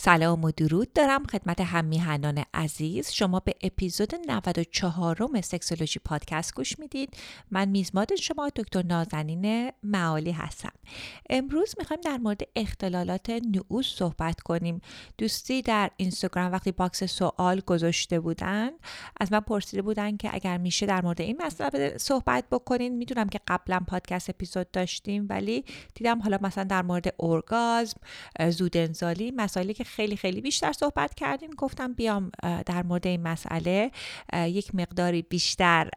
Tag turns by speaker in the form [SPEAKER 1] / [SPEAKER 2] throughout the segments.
[SPEAKER 1] سلام و درود دارم خدمت هم‌میهنان عزیز. شما به اپیزود 94 م سکسولوژی پادکست گوش می‌دید. من میزبان شما دکتر نازنین معالی هستم. امروز می‌خوایم در مورد اختلالات نعوظ صحبت کنیم. دوستی در اینستاگرام وقتی box سوال گذاشته بودن از من پرسیده بودن که اگر میشه در مورد این مسئله صحبت بکنین. می‌دونم که قبلا پادکست اپیزود داشتیم ولی دیدم حالا مثلا در مورد اورگازم زودنزالی مسائلی که خیلی خیلی بیشتر صحبت کردیم. گفتم بیام در مورد این مسئله یک مقداری بیشتر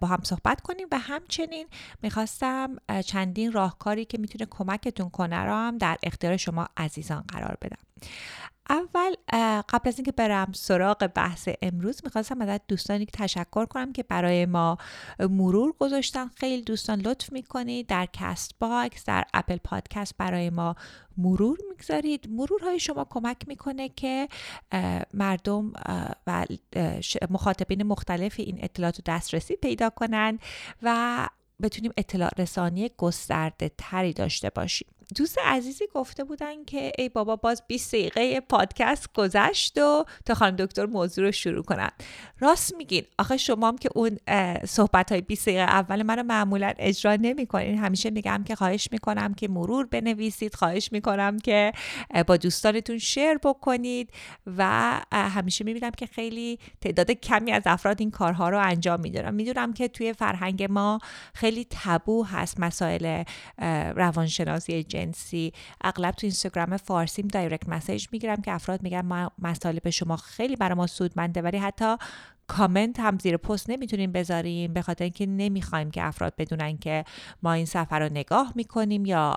[SPEAKER 1] با هم صحبت کنیم. و همچنین می‌خواستم چندین راهکاری که می‌تونه کمکتون کنه را هم در اختیار شما عزیزان قرار بدم. اول قبل از اینکه برم سراغ بحث امروز می‌خواستم از دوستانی که تشکر کنم که برای ما مرور گذاشتن. خیلی دوستان لطف می‌کنید در Castbox در Apple Podcast برای ما مرور می‌گذارید. مرورهای شما کمک می‌کنه که مردم و مخاطبین مختلف این اطلاعات دسترسی پیدا کنند و بتونیم اطلاع رسانی گسترده تری داشته باشیم. دوست عزیزی گفته بودن که ای بابا باز 20 دقیقه پادکست گذشت و تا خانم دکتر موضوع رو شروع کنن. راست میگین. آخه شما هم که اون صحبت های 20 دقیقه اول منو معمولا اجرا نمی‌کنین. همیشه میگم که خواهش می‌کنم که مرور بنویسید. خواهش می‌کنم که با دوستانتون شیر بکنید و همیشه می‌بینم که خیلی تعداد کمی از افراد این کارها رو انجام میدارم می‌دونم که توی فرهنگ ما خیلی تبو هست مسائل روانشناسی جنسی اغلب تو اینستاگرام فارسیم دایرکت مسیج می‌گیرم که افراد میگن ما به شما خیلی برای ما سودمنده ولی حتی کامنت هم زیر پست نمی‌تونیم بذاریم به خاطر اینکه نمی‌خوایم که افراد بدونن که ما این سفر رو نگاه می‌کنیم یا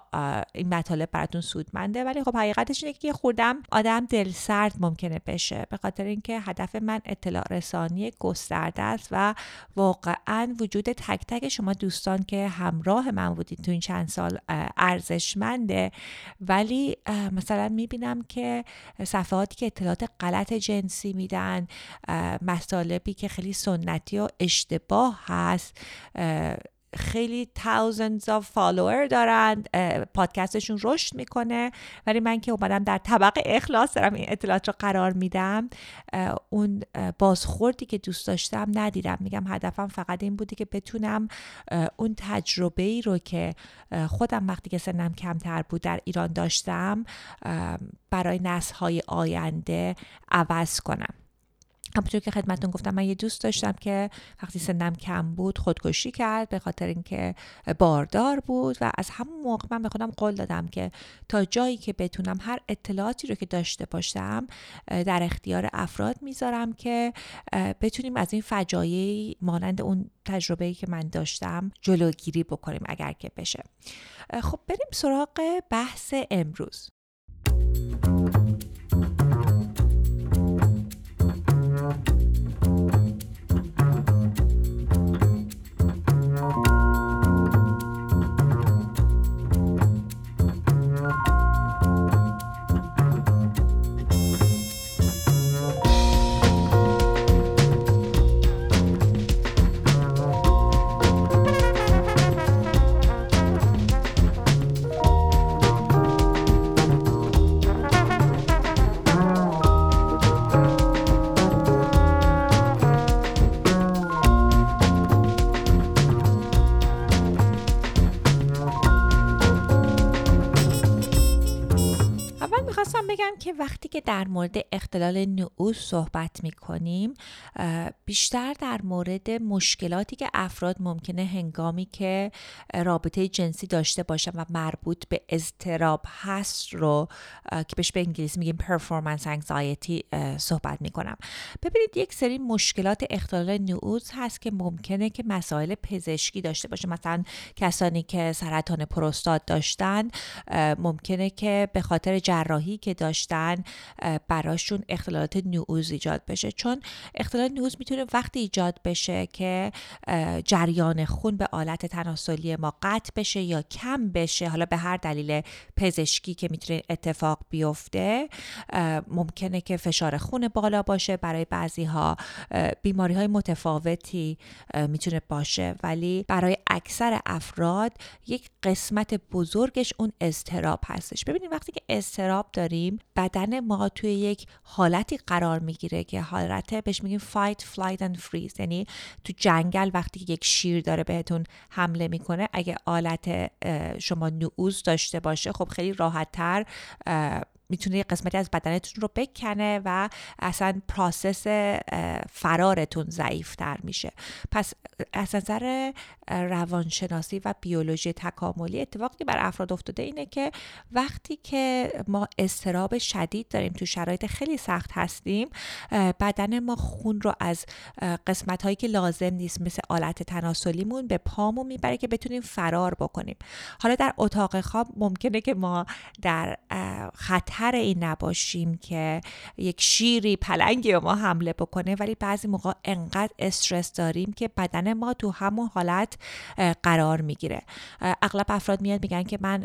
[SPEAKER 1] این مطالب براتون سودمنده. ولی خب حقیقتش اینه که خودم آدم دل سرد ممکنه بشه. به خاطر اینکه هدف من اطلاع رسانی گسترده است و واقعا وجود تک تک شما دوستان که همراه من بودید تو این چند سال ارزشمنده. ولی مثلا می‌بینم که صفحاتی که اطلاعات غلط جنسی میدن مسائل مطالبی که خیلی سنتی و اشتباه هست. خیلی thousands of follower دارن. پادکستشون رشد می‌کنه. ولی من که اومدم در طبق اخلاص دارم این اطلاعات رو قرار میدم اون بازخوردی که دوست داشتم ندیدم. میگم هدفم فقط این بودی که بتونم اون تجربه ای رو که خودم وقتی که سنم کمتر بود در ایران داشتم برای نسل های آینده عوض کنم. همونطور که خدمتون گفتم من یه دوست داشتم که وقتی سنم کم بود خودکشی کرد به خاطر اینکه باردار بود و از همون موقع من به خودم قول دادم که تا جایی که بتونم هر اطلاعاتی رو که داشته باشم در اختیار افراد می‌ذارم که بتونیم از این فجایعی مانند اون تجربه که من داشتم جلوگیری بکنیم اگر که بشه. خب بریم سراغ بحث امروز. که در مورد اختلال نعوز صحبت می کنیم بیشتر در مورد مشکلاتی که افراد ممکنه هنگامی که رابطه جنسی داشته باشن و مربوط به اضطراب هست رو که بهش به انگلیسی میگیم performance anxiety صحبت می کنم ببینید یک سری مشکلات اختلال نعوز هست که ممکنه که مسائل پزشکی داشته باشه. مثلا کسانی که سرطان پروستات داشتن ممکنه که به خاطر جراحی که داشتن براشون اختلالات نعوز ایجاد بشه. چون اختلال نعوز می‌تونه وقتی ایجاد بشه که جریان خون به آلت تناسلی ما قطع بشه یا کم بشه حالا به هر دلیل پزشکی که می‌تونه اتفاق بیفته ممکنه که فشار خون بالا باشه برای بعضی ها بیماری های متفاوتی می‌تونه باشه. ولی برای اکثر افراد یک قسمت بزرگش اون استراب هستش. ببینید وقتی که استراب داریم بدن ما توی یک حالتی قرار می‌گیره که حالت بهش میگیم fight flight and freeze. یعنی تو جنگل وقتی که یک شیر داره بهتون حمله می‌کنه اگه آلت شما نعوز داشته باشه خب خیلی راحت تر می‌تونه یه قسمتی از بدنتون رو بکنه و اصلا پراسس فرارتون ضعیفتر میشه. پس از نظر روانشناسی و بیولوژی تکاملی اتفاقی بر افراد افتاده اینه که وقتی که ما استراب شدید داریم تو شرایط خیلی سخت هستیم بدن ما خون رو از قسمت هایی که لازم نیست مثل آلت تناسلیمون به پامون می‌بره که بتونیم فرار بکنیم. حالا در اتاق خواب ممکنه که ما در خطر خطر این نباشیم که یک شیری پلنگی به ما حمله بکنه ولی بعضی موقع انقدر استرس داریم که بدن ما تو همون حالت قرار می‌گیره. اغلب افراد میاد میگن که من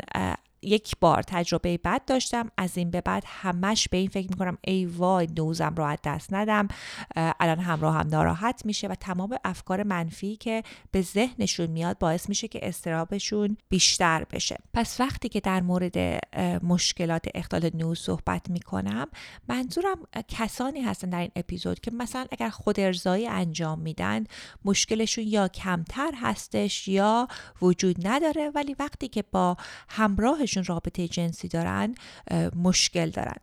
[SPEAKER 1] یک بار تجربه بد داشتم از این به بعد همش به این فکر می‌کنم ای وای نوزم رو از دست ندم. الان همراه هم ناراحت میشه و تمام افکار منفی که به ذهنشون میاد باعث میشه که استرابشون بیشتر بشه. پس وقتی که در مورد مشکلات اختلال نوز صحبت می‌کنم منظورم کسانی هستن در این اپیزود که مثلا اگر خود ارزایی انجام میدن مشکلشون یا کمتر هستش یا وجود نداره ولی وقتی که با همراهشون رابطه جنسی دارن مشکل دارن.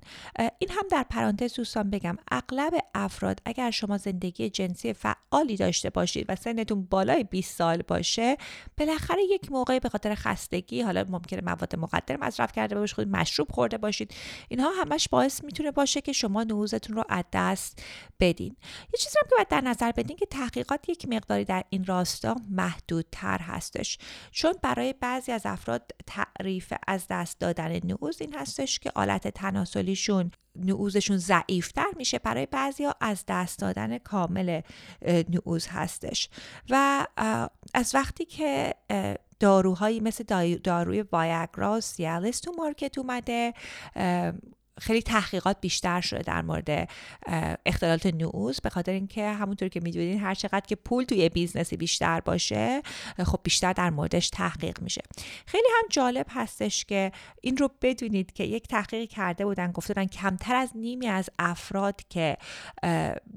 [SPEAKER 1] این هم در پرانتز دوستان بگم اغلب افراد اگر شما زندگی جنسی فعالی داشته باشید و سنتون بالای 20 سال باشه بالاخره یک موقعی به خاطر خستگی حالا ممکنه مواد مقدر مصرف کرده باشید مشروب خورده باشید اینها همش باعث می‌تونه باشه که شما نوزتون رو از دست بدین. یه چیزی هم که باید در نظر بدین که تحقیقات یک مقداری در این راستا محدودتر هستش. چون برای بعضی از افراد تعریف از دست دادن نعوز این هستش که آلت تناسلیشون نعوزشون ضعیفتر میشه برای بعضیا از دست دادن کامل نعوظ هستش. و از وقتی که داروهایی مثل داروی وایاگرا و سیالیس تو market اومده خیلی تحقیقات بیشتر شده در مورد اختلالات نعوظ به خاطر اینکه همونطور که می‌دونید هر چقدر که پول توی business ی بیشتر باشه خب بیشتر در موردش تحقیق میشه. خیلی هم جالب هستش که این رو بدونید که یک تحقیقی کرده بودن گفتن کمتر از نیمی از افراد که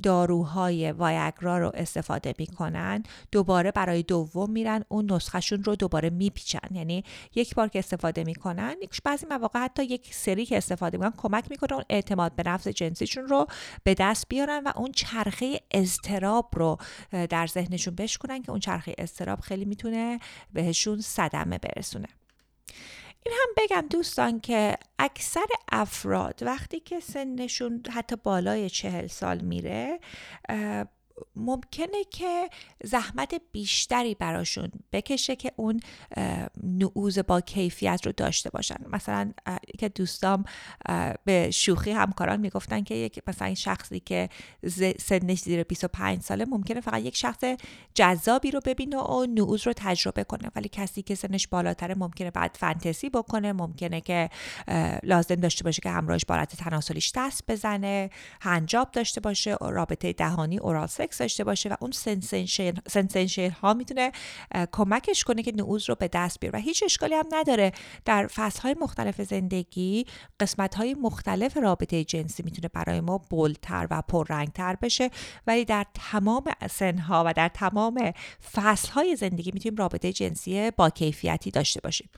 [SPEAKER 1] داروهای وایاگرا رو استفاده می‌کنن دوباره برای دوم میرن اون نسخهشون رو دوباره میپیچن. یعنی یک بار که استفاده می‌کنن بعضی مواقع حتی یک سری که استفاده می‌کنن کمک می‌کنه اون اعتماد به نفس جنسیشون رو به دست بیارن و اون چرخه استراب رو در ذهنشون بشکنن که اون چرخه استراب خیلی می‌تونه بهشون صدمه برسونه. این هم بگم دوستان که اکثر افراد وقتی که سنشون حتی بالای چهل سال میره ممکنه که زحمت بیشتری براشون بکشه که اون نعوز با کیفیت رو داشته باشن. مثلا که دوستام به شوخی همکاران می‌گفتن که یک مثلا شخصی که سنش زیر 25 ساله ممکنه فقط یک شخص جذابی رو ببینه و نعوز رو تجربه کنه. ولی کسی که سنش بالاتره ممکنه بعد فانتزی بکنه ممکنه که لازم داشته باشه که همراهش به آلت تناسلیش دست بزنه hand job داشته باشه رابطه دهانی oral sex داشته باشه و اون sensation ها می‌تونه کمکش کنه که نعوظ رو به دست بیاره. و هیچ اشکالی هم نداره. در فصل های مختلف زندگی قسمت های مختلف رابطه جنسی می‌تونه برای ما bold تر و پررنگتر بشه. ولی در تمام سنها و در تمام فصل های زندگی می‌تونیم رابطه جنسی با کیفیتی داشته باشیم.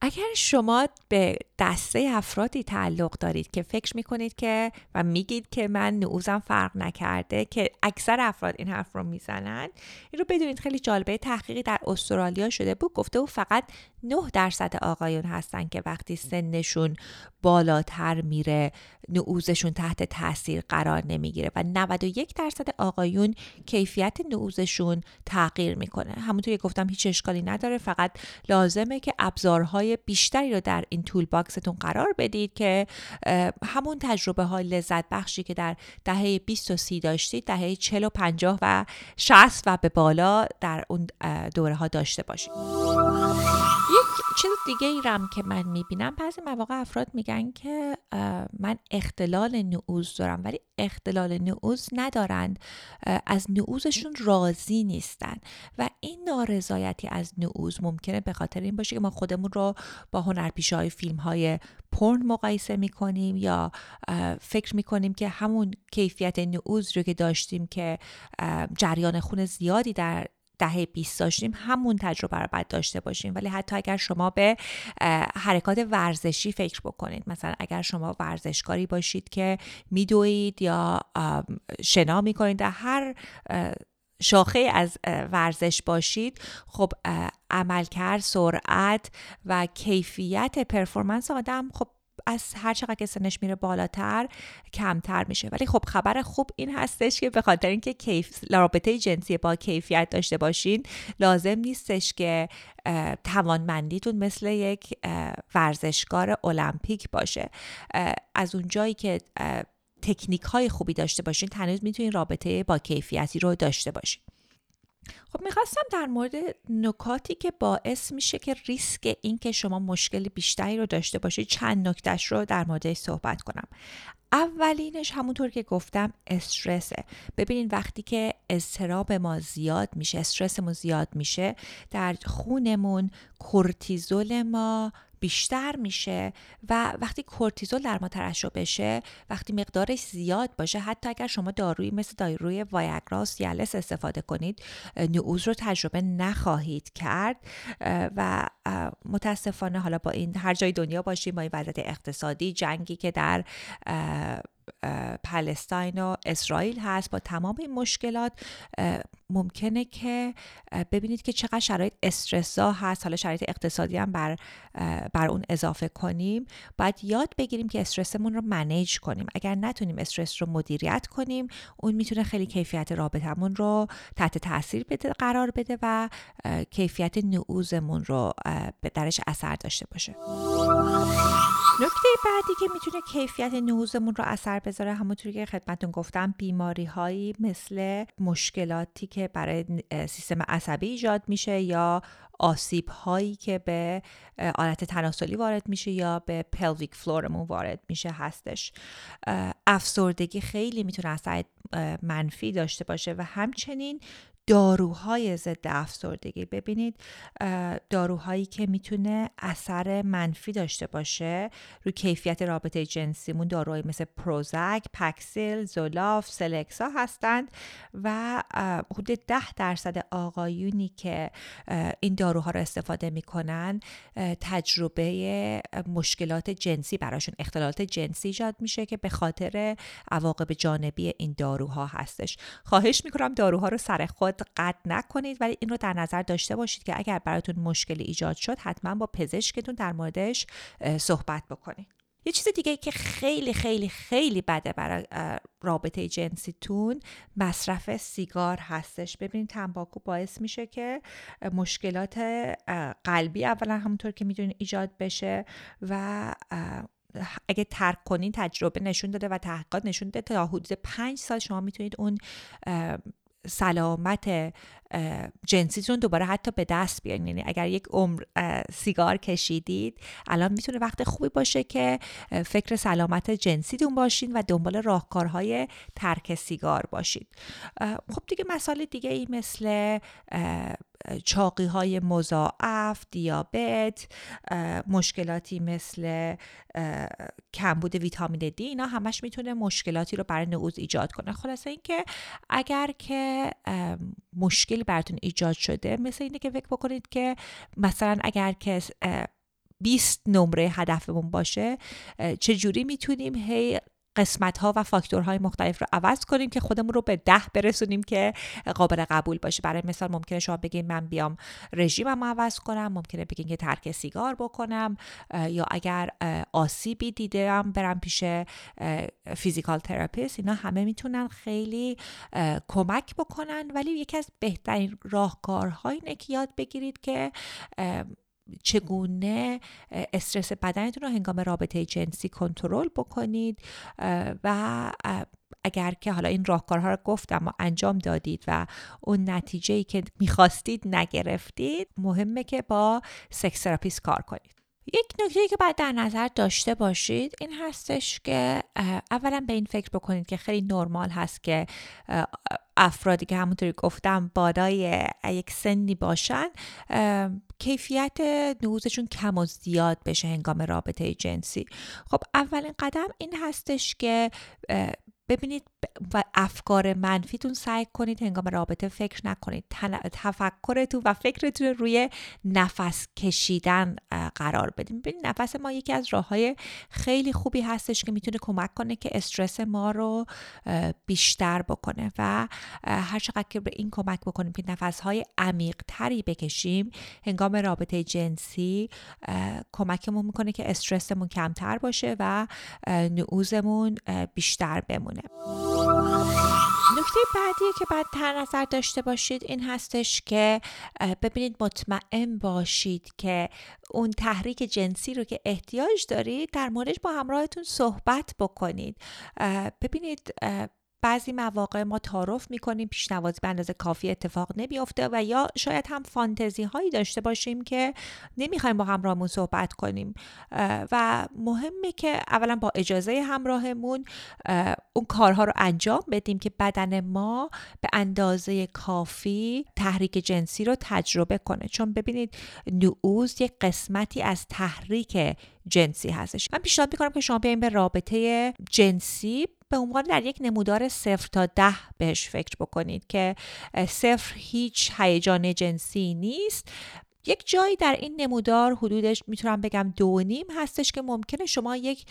[SPEAKER 1] اگر شما به دسته افرادی تعلق دارید که فکر می‌کنید که و میگید که من نعوزم فرق نکرده که اکثر افراد این حرف رو می‌زنن این رو بدونید خیلی جالبه. تحقیقی در استرالیا شده بود. گفته و فقط 9 درصد آقایون هستن که وقتی سنشون بالاتر میره نعوزشون تحت تاثیر قرار نمی‌گیره و 91 درصد آقایون کیفیت نعوزشون تغییر می‌کنه. همونطور که گفتم هیچ اشکالی نداره. فقط لازمه که ابزارهای بیشتری رو در این تول باکستون قرار بدید که همون تجربه های لذت بخشی که در دهه 20 و 30 داشتید دهه 40 و 50 و 60 و به بالا در اون دوره ها داشته باشید. چیز دیگه ای رم که من می‌بینم بعضی مواقع افراد میگن که من اختلال نعوز دارم ولی اختلال نعوز ندارند از نعوزشون راضی نیستن و این نارضایتی از نعوز ممکنه به خاطر این باشه که ما خودمون رو با هنرپیشه های فیلم های پرن مقایسه می‌کنیم یا فکر می‌کنیم که همون کیفیت نعوز رو که داشتیم که جریان خون زیادی در دهه 20 داشتیم همون تجربه رو باید داشته باشیم. ولی حتی اگر شما به حرکات ورزشی فکر بکنید مثلا اگر شما ورزشکاری باشید که میدوید یا شنا می‌کنید در هر شاخه از ورزش باشید خب عملکرد سرعت و کیفیت پرفورمنس آدم خب از هر چقدر که سنش میره بالاتر کمتر میشه. ولی خب خبر خوب این هستش که به خاطر اینکه کیف رابطه جنسی با کیفیت داشته باشین لازم نیستش که توانمندیتون مثل یک ورزشکار المپیک باشه. از اونجایی که تکنیک های خوبی داشته باشین تنوز می‌تونین رابطه با کیفیتی رو داشته باشین. خب می‌خواستم در مورد نکاتی که باعث میشه که ریسک این که شما مشکل بیشتری رو داشته باشید چند نکتش رو در موردش صحبت کنم. اولینش همونطور که گفتم استرسه. ببینید وقتی که استراب ما زیاد میشه استرسمون زیاد میشه در خونمون کورتیزول ما بیشتر میشه و وقتی کورتیزول در ما ترشح بشه وقتی مقدارش زیاد باشه حتی اگر شما دارویی مثل داروی وایاگرا سیالس استفاده کنید نعوز رو تجربه نخواهید کرد. و متاسفانه حالا با این هر جای دنیا باشیم با این وضعیت اقتصادی جنگی که در پلستاین و اسرائیل هست با تمام این مشکلات ممکنه که ببینید که چقدر شرایط استرسا هست. حالا شرایط اقتصادی هم بر, بر اون اضافه کنیم. باید یاد بگیریم که استرسمون رو منیج کنیم. اگر نتونیم استرس رو مدیریت کنیم اون می‌تونه خیلی کیفیت رابطمون رو تحت تاثیر بده قرار بده و کیفیت نعوزمون رو به درش اثر داشته باشه. نکته بعدی که می‌تونه کیفیت نعوزمون رو اثر بذاره همونطوری که خدمتون گفتم بیماری هایی مثل مشکلاتی که برای سیستم عصبی ایجاد میشه یا آسیب هایی که به آلت تناسلی وارد میشه یا به pelvic floor مون وارد میشه هستش. افسردگی خیلی می‌تونه اثر منفی داشته باشه و همچنین داروهای ضد افسردگی. ببینید داروهایی که می‌تونه اثر منفی داشته باشه روی کیفیت رابطه جنسیمون داروهایی مثل Prozac، Paxil، Zoloft، Celexa هستند و حدود ده درصد آقایونی که این داروها رو استفاده می‌کنن تجربه مشکلات جنسی براشون اختلالات جنسی ایجاد میشه که به خاطر عواقب جانبی این داروها هستش. خواهش می‌کنم داروها رو سر خود قطع نکنید ولی این رو در نظر داشته باشید که اگر براتون مشکلی ایجاد شد حتما با پزشکتون در موردش صحبت بکنید. یه چیز دیگه که خیلی خیلی خیلی بده برای رابطه جنسیتون مصرف سیگار هستش. ببینید تنباکو باعث میشه که مشکلات قلبی اولا همونطور که می‌دونید ایجاد بشه و اگه ترک کنین تجربه نشون داده و تحقیقات نشون داده تا حدود پنج سال شما می‌تونید اون سلامت جنسیتون دوباره حتی به دست بیارین. یعنی اگر یک عمر سیگار کشیدید الان می‌تونه وقت خوبی باشه که فکر سلامت جنسیتون باشین و دنبال راهکارهای ترک سیگار باشید. خب دیگه مسائل دیگه ای مثل چاقی های مضاعف دیابت مشکلاتی مثل کمبود ویتامین دی اینا همش می‌تونه مشکلاتی رو برای نعوز ایجاد کنه. خلاصه اینکه اگر که مشکلی براتون ایجاد شده. مثل اینه که فکر بکنید که مثلا اگر که 20 نمره هدفمون باشه چه جوری می‌تونیم هی قسمت ها و فاکتورهای مختلف رو عوض کنیم که خودمون رو به ده برسونیم که قابل قبول باشه. برای مثال ممکنه شما بگین من بیام رژیمم عوض کنم ممکنه بگین که ترک سیگار بکنم یا اگر آسیبی دیدم برم پیش physical therapist اینا همه می‌تونن خیلی کمک بکنن. ولی یکی از بهترین راهکارها اینه که یاد بگیرید که چگونه استرس بدنتون رو هنگام رابطه جنسی کنترل بکنید و اگر که حالا این راهکارها رو گفتم و انجام دادید و اون نتیجه ای که می‌خواستید نگرفتید مهمه که با sex therapist کار کنید. یک نکته که باید در نظر داشته باشید این هستش که اولا به این فکر بکنید که خیلی نرمال هست که افرادی که همونطوری گفتم بالای یک سنی باشن کیفیت نوزشون کم و زیاد بشه هنگام رابطه جنسی. خب اولین قدم این هستش که ببینید و افکار منفیتون سعی کنید هنگام رابطه فکر نکنید. تفکرتون و فکرتون روی نفس کشیدن قرار بدیم ببینید نفس ما یکی از راه های خیلی خوبی هستش که می‌تونه کمک کنه که استرس ما رو بیشتر بکنه و هر چقدر که به این کمک بکنیم که نفس های عمیق تری بکشیم هنگام رابطه جنسی کمکمون می‌کنه که استرسمون کمتر باشه و نعوزمون بیشتر بمونه. نکته بعدی که باید در نظر داشته باشید این هستش که ببینید مطمئن باشید که اون تحریک جنسی رو که احتیاج دارید در موردش با همراهتون صحبت بکنید. ببینید بعضی مواقع ما تعارف می‌کنیم پیشنوازی به اندازه کافی اتفاق نمیافته و یا شاید هم فانتزی هایی داشته باشیم که نمی‌خوایم با همراهمون صحبت کنیم. و مهمه که اولا با اجازه همراهمون اون کارها رو انجام بدیم که بدن ما به اندازه کافی تحریک جنسی رو تجربه کنه. چون ببینید نعوز یک قسمتی از تحریک جنسی هستش. من پیشنهاد می‌کنم که شما بیاین به رابطه جنسی به عنوان در یک نمودار صفر تا ده بهش فکر بکنید که صفر هیچ هیجان جنسی نیست. یک جایی در این نمودار حدودش می‌تونم بگم دو نیم هستش که ممکنه شما یک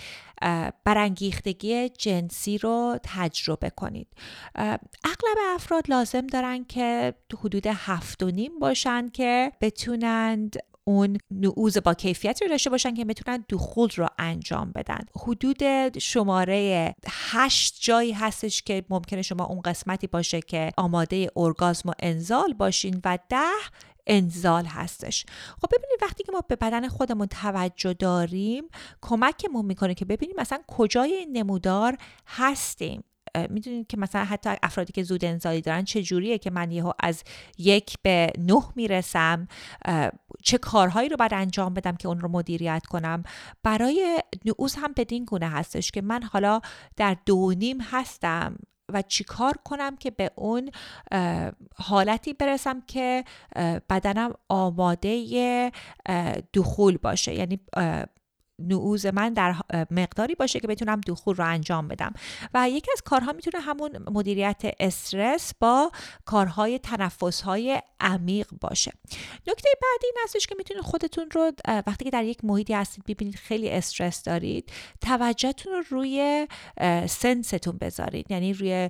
[SPEAKER 1] برانگیختگی جنسی رو تجربه کنید. اغلب افراد لازم دارن که حدود هفت و نیم باشن که بتونند اون نعوز با کیفیت رو داشته باشن که بتونن دخول رو انجام بدن. حدود شماره هشت جایی هستش که ممکنه شما اون قسمتی باشه که آماده ارگازم و انزال باشین و ده انزال هستش. خب ببینید وقتی که ما به بدن خودمون توجه داریم کمکمون می‌کنه که ببینیم مثلا کجای نمودار هستیم. می‌دونید که مثلا حتی افرادی که زود انزالی دارن چه جوریه که من یهو از یک به نه می‌رسم؟ چه کارهایی رو باید انجام بدم که اون رو مدیریت کنم؟ برای نعوز هم بدین گونه هستش که من حالا در دو نیم هستم و چیکار کنم که به اون حالتی برسم که بدنم آماده دخول باشه. یعنی نعوز من در مقداری باشه که بتونم دخول رو انجام بدم. و یکی از کارها می‌تونه همون مدیریت استرس با کارهای تنفسهای عمیق باشه. نکته بعدی این هستش که می‌تونید خودتون رو وقتی که در یک محیطی هستید ببینید خیلی استرس دارید توجهتون رو روی سنستون بذارید. یعنی روی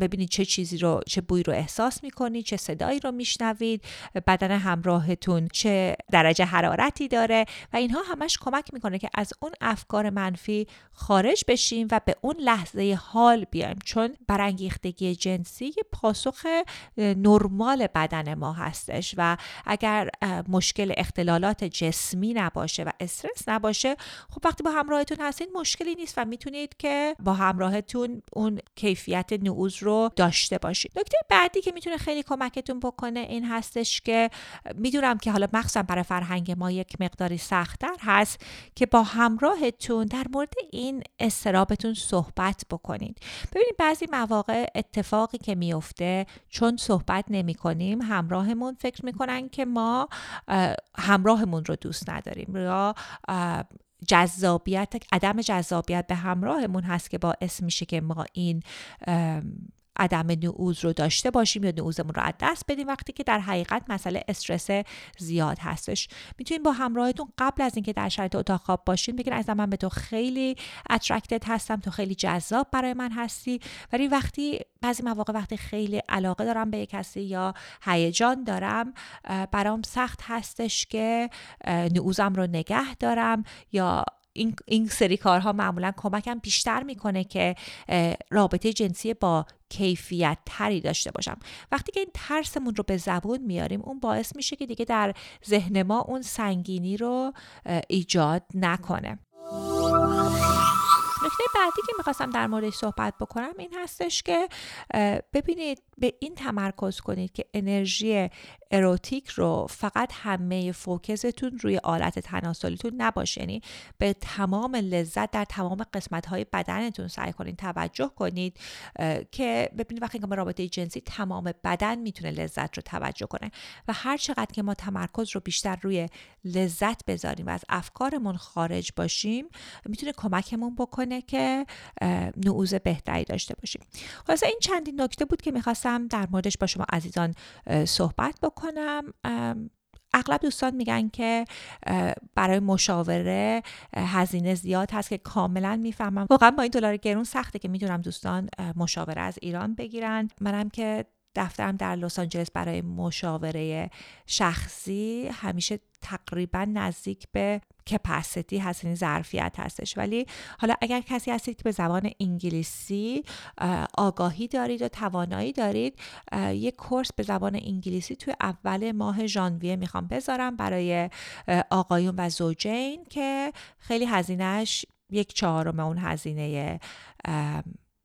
[SPEAKER 1] ببینید چه چیزی رو چه بوی رو احساس می‌کنید چه صدایی رو میشنوید بدن همراهتون چه درجه حرارتی داره و اینها همش کمک می‌کنه که از اون افکار منفی خارج بشیم و به اون لحظه حال بیایم. چون برانگیختگی جنسی پاسخ نرمال بدن ما هستش و اگر مشکل اختلالات جسمی نباشه و استرس نباشه خب وقتی با همراهتون هستین مشکلی نیست و می‌تونید که با همراهتون اون کیفیت نعوز رو داشته باشید. نکته بعدی که می‌تونه خیلی کمکتون بکنه این هستش که می‌دونم که حالا مخصوصا برای فرهنگ ما یک مقداری سختتر هست که با همراهتون در مورد این استرابتون صحبت بکنید. ببینید بعضی مواقع اتفاقی که میفته چون صحبت نمی کنیم همراهمون فکر می‌کنن که ما همراهمون رو دوست نداریم یا جذابیت عدم جذابیت به همراهمون هست که باعث میشه که ما این عدم نعوز رو داشته باشیم یا نعوزمون رو از دست بدیم وقتی که در حقیقت مسئله استرس زیاد هستش. می‌تونین با همراهتون قبل از اینکه در شرایط اتاق خواب باشین بگین از من به تو خیلی اترکتد هستم تو خیلی جذاب برای من هستی ولی وقتی بعضی مواقع وقتی خیلی علاقه دارم به یک کسی یا هیجان دارم برام سخت هستش که نعوزم رو نگه دارم یا این, این سری کارها معمولا کمکم بیشتر می‌کنه که رابطه جنسی با کیفیت تری داشته باشم. وقتی که این ترسمون رو به زبون میاریم اون باعث میشه که دیگه در ذهن ما اون سنگینی رو ایجاد نکنه. نکته بعدی که می‌خواستم در موردش صحبت بکنم این هستش که ببینید به این تمرکز کنید که انرژی اروتیک رو فقط همه فوکستون روی آلت تناسلیتون نباشه. یعنی به تمام لذت در تمام قسمت های بدنتون سعی کنید توجه کنید که ببینید وقتی که ما رابطه جنسی تمام بدن می‌تونه لذت رو توجه کنه و هر چقدر که ما تمرکز رو بیشتر روی لذت بذاریم و از افکارمون خارج باشیم می‌تونه کمکمون بکنه که نعوز بهتری داشته باشیم. خلاصه این چندین نکته بود که می‌خواستم در موردش با شما عزیزان صحبت بکنم. اغلب دوستان میگن که برای مشاوره هزینه زیاد هست که کاملا می‌فهمم. واقعا با این دلار گرون سخته که می‌دونم دوستان مشاوره از ایران بگیرن. منم که دفترم در لس آنجلس برای مشاوره شخصی همیشه تقریبا نزدیک به کپاسیتی هست یعنی ظرفیت هستش. ولی حالا اگر کسی هستید که به زبان انگلیسی آگاهی دارید و توانایی دارید یک کورس به زبان انگلیسی توی اول ماه ژانویه می‌خوام بذارم برای آقایون و زوجین که خیلی هزینهش یک چهارم اون هزینه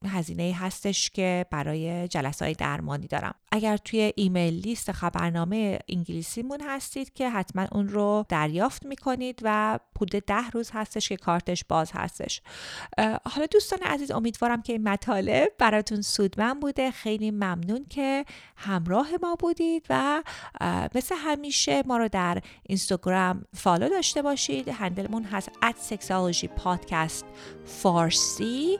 [SPEAKER 1] هزینه هستش که برای جلسه های درمانی دارم. اگر توی ایمیل لیست خبرنامه انگلیسیمون هستید که حتما اون رو دریافت می‌کنید و حدود ده روز هستش که کارتش باز هستش. حالا دوستان عزیز امیدوارم که این مطالب براتون سودمند بوده. خیلی ممنون که همراه ما بودید و مثل همیشه ما رو در اینستاگرام فالو داشته باشید. هندلمون هست at sexology podcast فارسی.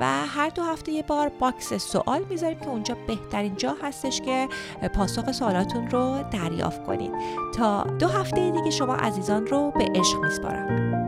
[SPEAKER 1] و هر دو هفته یه بار باکس سوال می‌ذاریم که اونجا بهترین جا هستش که پاسخ سوالاتون رو دریافت کنید تا دو هفته دیگه شما عزیزان رو به عشق میسپارم.